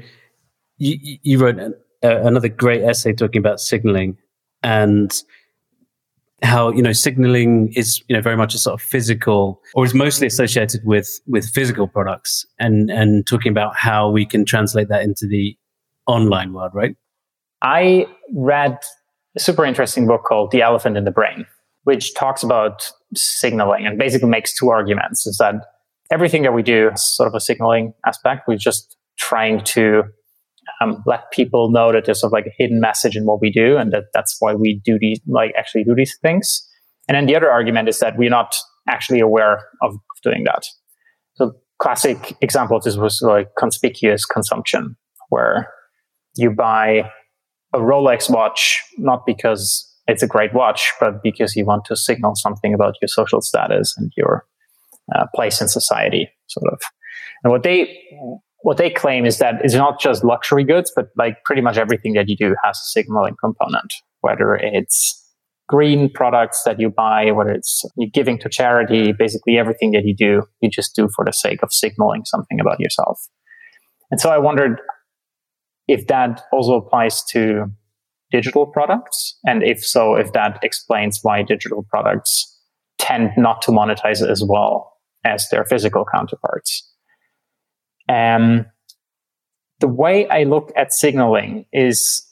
you, you wrote an, another great essay talking about signaling and how you know signaling is you know very much a sort of physical or is mostly associated with with physical products and and talking about how we can translate that into the online world right i read a super interesting book called The Elephant in the Brain, which talks about signaling and basically makes two arguments is that everything that we do is sort of a signaling aspect. We're just trying to um, let people know that there's sort of like a hidden message in what we do and that that's why we do these, like actually do these things. And then the other argument is that we're not actually aware of, of doing that. So classic example of this was like conspicuous consumption where you buy a Rolex watch, not because it's a great watch, but because you want to signal something about your social status and your uh, place in society, sort of. And what they what they claim is that it's not just luxury goods, but like pretty much everything that you do has a signaling component, whether it's green products that you buy, whether it's you giving to charity, basically everything that you do, you just do for the sake of signaling something about yourself. And so I wondered if that also applies to digital products, and if so, if that explains why digital products tend not to monetize as well as their physical counterparts. Um, the way I look at signaling is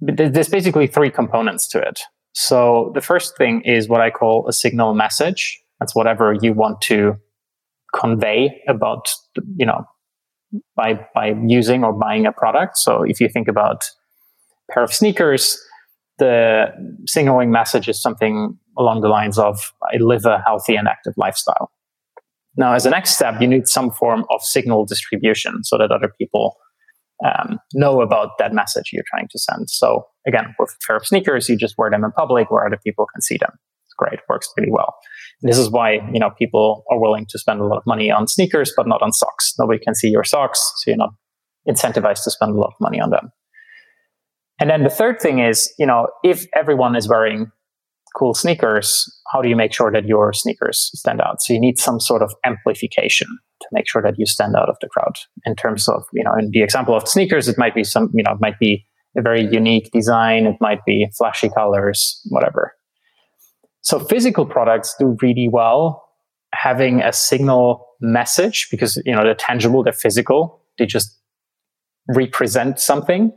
there's basically three components to it. So the first thing is what I call a signal message. That's whatever you want to convey about, you know, by by using or buying a product. So if you think about a pair of sneakers, the signaling message is something along the lines of I live a healthy and active lifestyle. Now, as a next step, you need some form of signal distribution so that other people um, know about that message you're trying to send. So, again, with a pair of sneakers, you just wear them in public where other people can see them. Great, works pretty well. And this is why you know people are willing to spend a lot of money on sneakers, but not on socks. Nobody can see your socks, so you're not incentivized to spend a lot of money on them. And then the third thing is, you know, if everyone is wearing cool sneakers, how do you make sure that your sneakers stand out? So you need some sort of amplification to make sure that you stand out of the crowd. In terms of, you know, in the example of sneakers, it might be some, you know, it might be a very unique design, it might be flashy colors, whatever. So physical products do really well having a signal message because, you know, they're tangible, they're physical, they just represent something.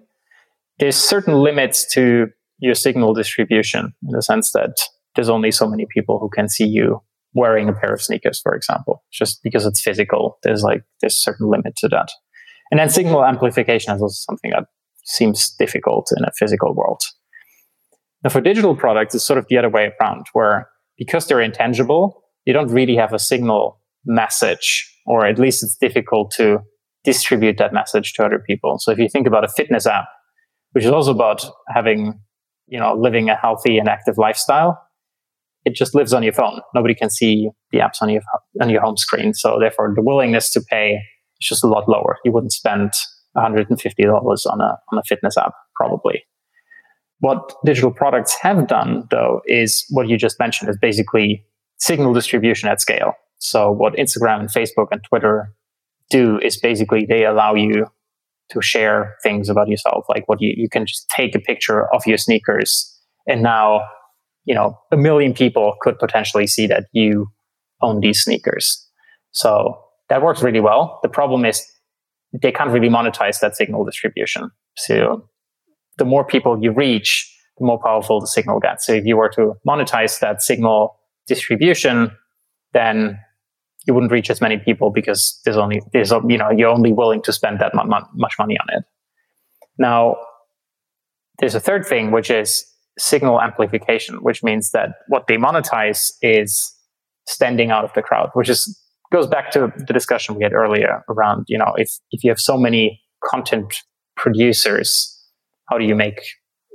There's certain limits to your signal distribution in the sense that there's only so many people who can see you wearing a pair of sneakers, for example, just because it's physical. There's like there's a certain limit to that. And then signal amplification is also something that seems difficult in a physical world. Now for digital products, it's sort of the other way around, where because they're intangible, you don't really have a signal message, or at least it's difficult to distribute that message to other people. So if you think about a fitness app, which is also about having you know, living a healthy and active lifestyle, it just lives on your phone. Nobody can see the apps on your on your home screen. So therefore, the willingness to pay is just a lot lower. You wouldn't spend $150 on a on a fitness app probably. What digital products have done, though, is what you just mentioned is basically signal distribution at scale. So what Instagram and Facebook and Twitter do is basically they allow you to share things about yourself. Like what you, you can just take a picture of your sneakers and now, you know, a million people could potentially see that you own these sneakers. So that works really well. The problem is they can't really monetize that signal distribution. So the more people you reach, the more powerful the signal gets. So if you were to monetize that signal distribution, then you wouldn't reach as many people because there's only there's you know you're only willing to spend that much money on it. Now, there's a third thing which is signal amplification, which means that what they monetize is standing out of the crowd, which is goes back to the discussion we had earlier around you know if if you have so many content producers, how do you make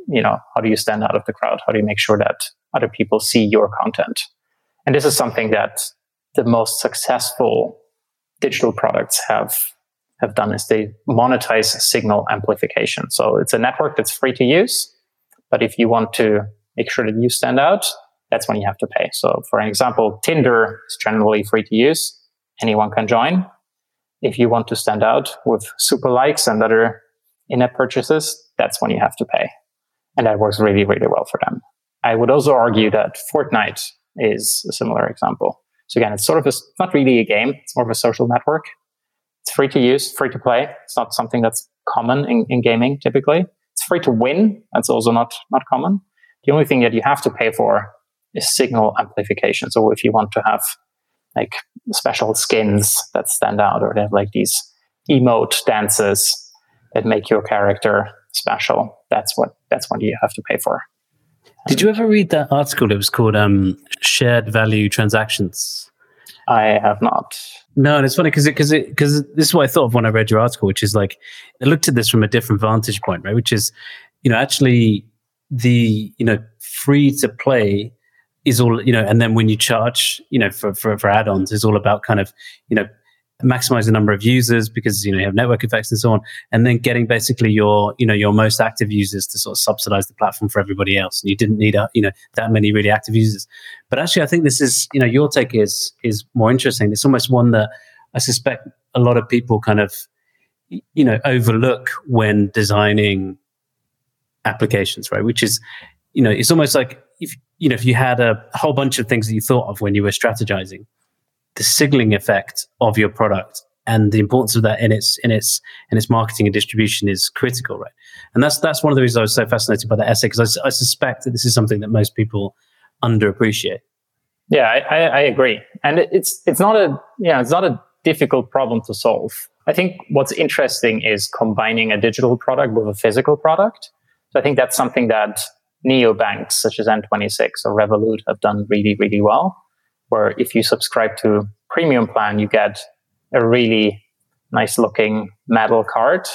you know how do you stand out of the crowd? How do you make sure that other people see your content? And this is something that the most successful digital products have have done is they monetize signal amplification. So it's a network that's free to use, but if you want to make sure that you stand out, that's when you have to pay. So for example, Tinder is generally free to use. Anyone can join. If you want to stand out with super likes and other in-app purchases, that's when you have to pay. And that works really, really well for them. I would also argue that Fortnite is a similar example. So again, it's sort of a, not really a game. It's more of a social network. It's free to use, free to play. It's not something that's common in, in gaming typically. It's free to win. That's also not, not common. The only thing that you have to pay for is signal amplification. So if you want to have like special skins that stand out or they have like these emote dances that make your character special, that's what, that's what you have to pay for. Did you ever read that article? It was called um, "Shared Value Transactions." I have not. No, and it's funny because because because this is what I thought of when I read your article, which is like I looked at this from a different vantage point, right? Which is, you know, actually the you know free to play is all you know and then when you charge you know for, for for add-ons is all about kind of you know maximize the number of users because you know you have network effects and so on and then getting basically your you know your most active users to sort of subsidize the platform for everybody else. And you didn't need a, you know that many really active users. But actually i think this is you know your take is is more interesting. It's almost one that i suspect a lot of people kind of you know overlook when designing applications right? Which is you know it's almost like if you know if you had a whole bunch of things that you thought of when you were strategizing the signaling effect of your product and the importance of that in its in its in its marketing and distribution is critical, right? And that's that's one of the reasons I was so fascinated by that essay because I, I, suspect that this is something that most people underappreciate. Yeah, I, I agree, and it's it's not a yeah it's not a difficult problem to solve. I think what's interesting is combining a digital product with a physical product. So I think that's something that neobanks such as N26 or Revolut have done really really well where if you subscribe to premium plan, you get a really nice looking metal card,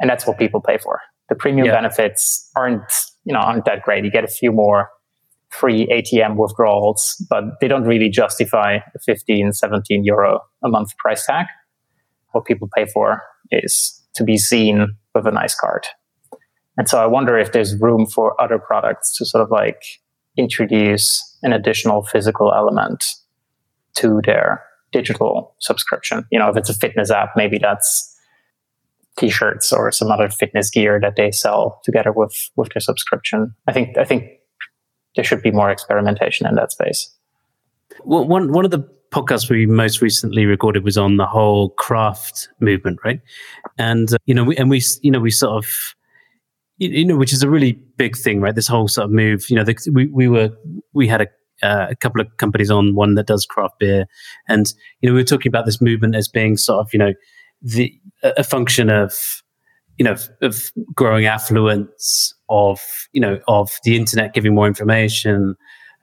and that's what people pay for. The premium yeah. benefits aren't you know aren't that great. You get a few more free ATM withdrawals, but they don't really justify a 15, 17 euro a month price tag. What people pay for is to be seen with a nice card. And so I wonder if there's room for other products to sort of like introduce an additional physical element to their digital subscription. You know, if it's a fitness app, maybe that's t-shirts or some other fitness gear that they sell together with with their subscription. I think I think there should be more experimentation in that space. Well, one one of the podcasts we most recently recorded was on the whole craft movement, right? And uh, you know, we and we you know we sort of you know, which is a really big thing, right? This whole sort of move. You know, the, we we were we had a uh, a couple of companies on one that does craft beer, and you know we were talking about this movement as being sort of you know the a function of you know of growing affluence of you know of the internet giving more information,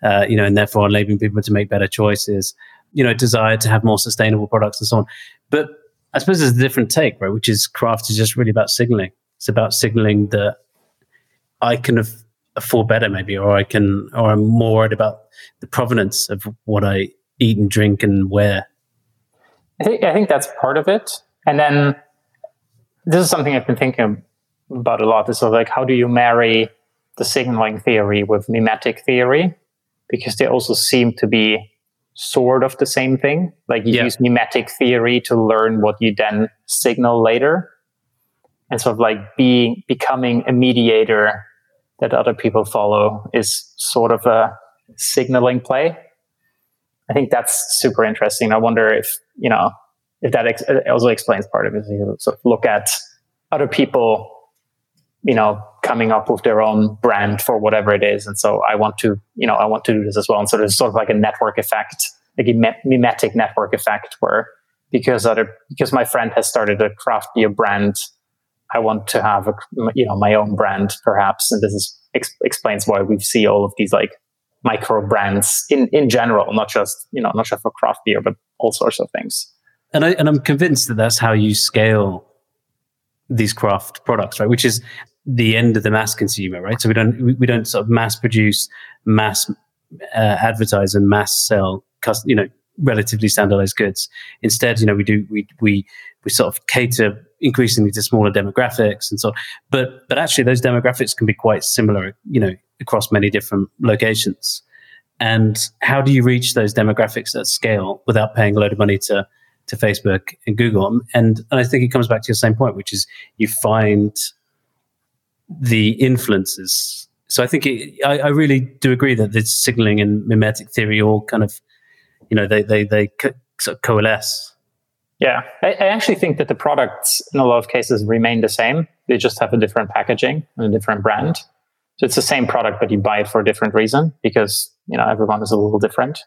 uh, you know, and therefore enabling people to make better choices. You know, desire to have more sustainable products and so on. But I suppose there's a different take, right? Which is craft is just really about signaling. It's about signaling that I can afford better, maybe, or I can, or I'm more worried about the provenance of what I eat and drink and wear. I think, I think that's part of it. And then this is something I've been thinking about a lot. Is sort of like how do you marry the signaling theory with mimetic theory? Because they also seem to be sort of the same thing. Like you yeah. use mimetic theory to learn what you then signal later. And sort of like being becoming a mediator that other people follow is sort of a signaling play. I think that's super interesting. I wonder if, you know, if that ex- also explains part of it. You sort of look at other people, you know, coming up with their own brand for whatever it is. And so I want to, you know, I want to do this as well. And so there's sort of like a network effect, like a mimetic network effect where because other, because my friend has started a craft beer brand, I want to have a, you know, my own brand perhaps. And this is ex- explains why we see all of these like micro brands in in general, not just you know not just for craft beer, but all sorts of things. And I and I'm convinced that that's how you scale these craft products, right? Which is the end of the mass consumer, right? So we don't we, we don't sort of mass produce, mass uh, advertise, and mass sell, you know, relatively standardized goods. Instead, you know, we do we we we sort of cater increasingly to smaller demographics and so on. But but actually those demographics can be quite similar, you know, across many different locations. And how do you reach those demographics at scale without paying a load of money to to Facebook and Google? And, and I think it comes back to your same point, which is you find the influences. So I think it, I, I really do agree that this signaling and mimetic theory all kind of, you know, they they they co- sort of coalesce yeah, I, I, actually think that the products in a lot of cases remain the same. They just have a different packaging and a different brand. So it's the same product, but you buy it for a different reason because you know everyone is a little different.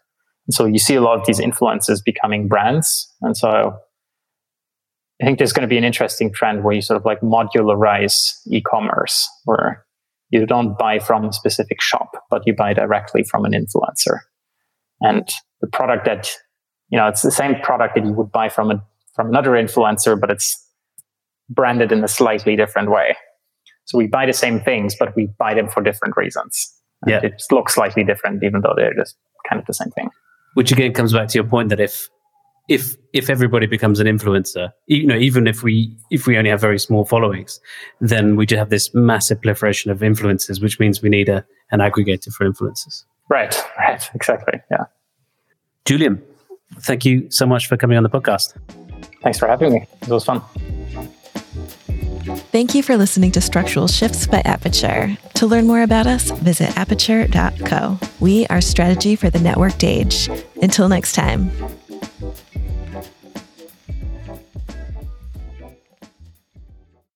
And so you see a lot of these influences becoming brands. And so I think there's going to be an interesting trend where you sort of like modularize e-commerce, where you don't buy from a specific shop, but you buy directly from an influencer. And the product that you know, it's the same product that you would buy from a from another influencer, but it's branded in a slightly different way. So we buy the same things, but we buy them for different reasons. Yeah. It just looks slightly different, even though they're just kind of the same thing. Which again comes back to your point that if if if everybody becomes an influencer, you know, even if we if we only have very small followings, then we just have this massive proliferation of influencers, which means we need a an aggregator for influencers. Right, right, exactly. Yeah. Julian, thank you so much for coming on the podcast. Thanks for having me. It was fun. Thank you for listening to Structural Shifts by Aperture. To learn more about us, visit aperture.co. We are strategy for the networked age. Until next time.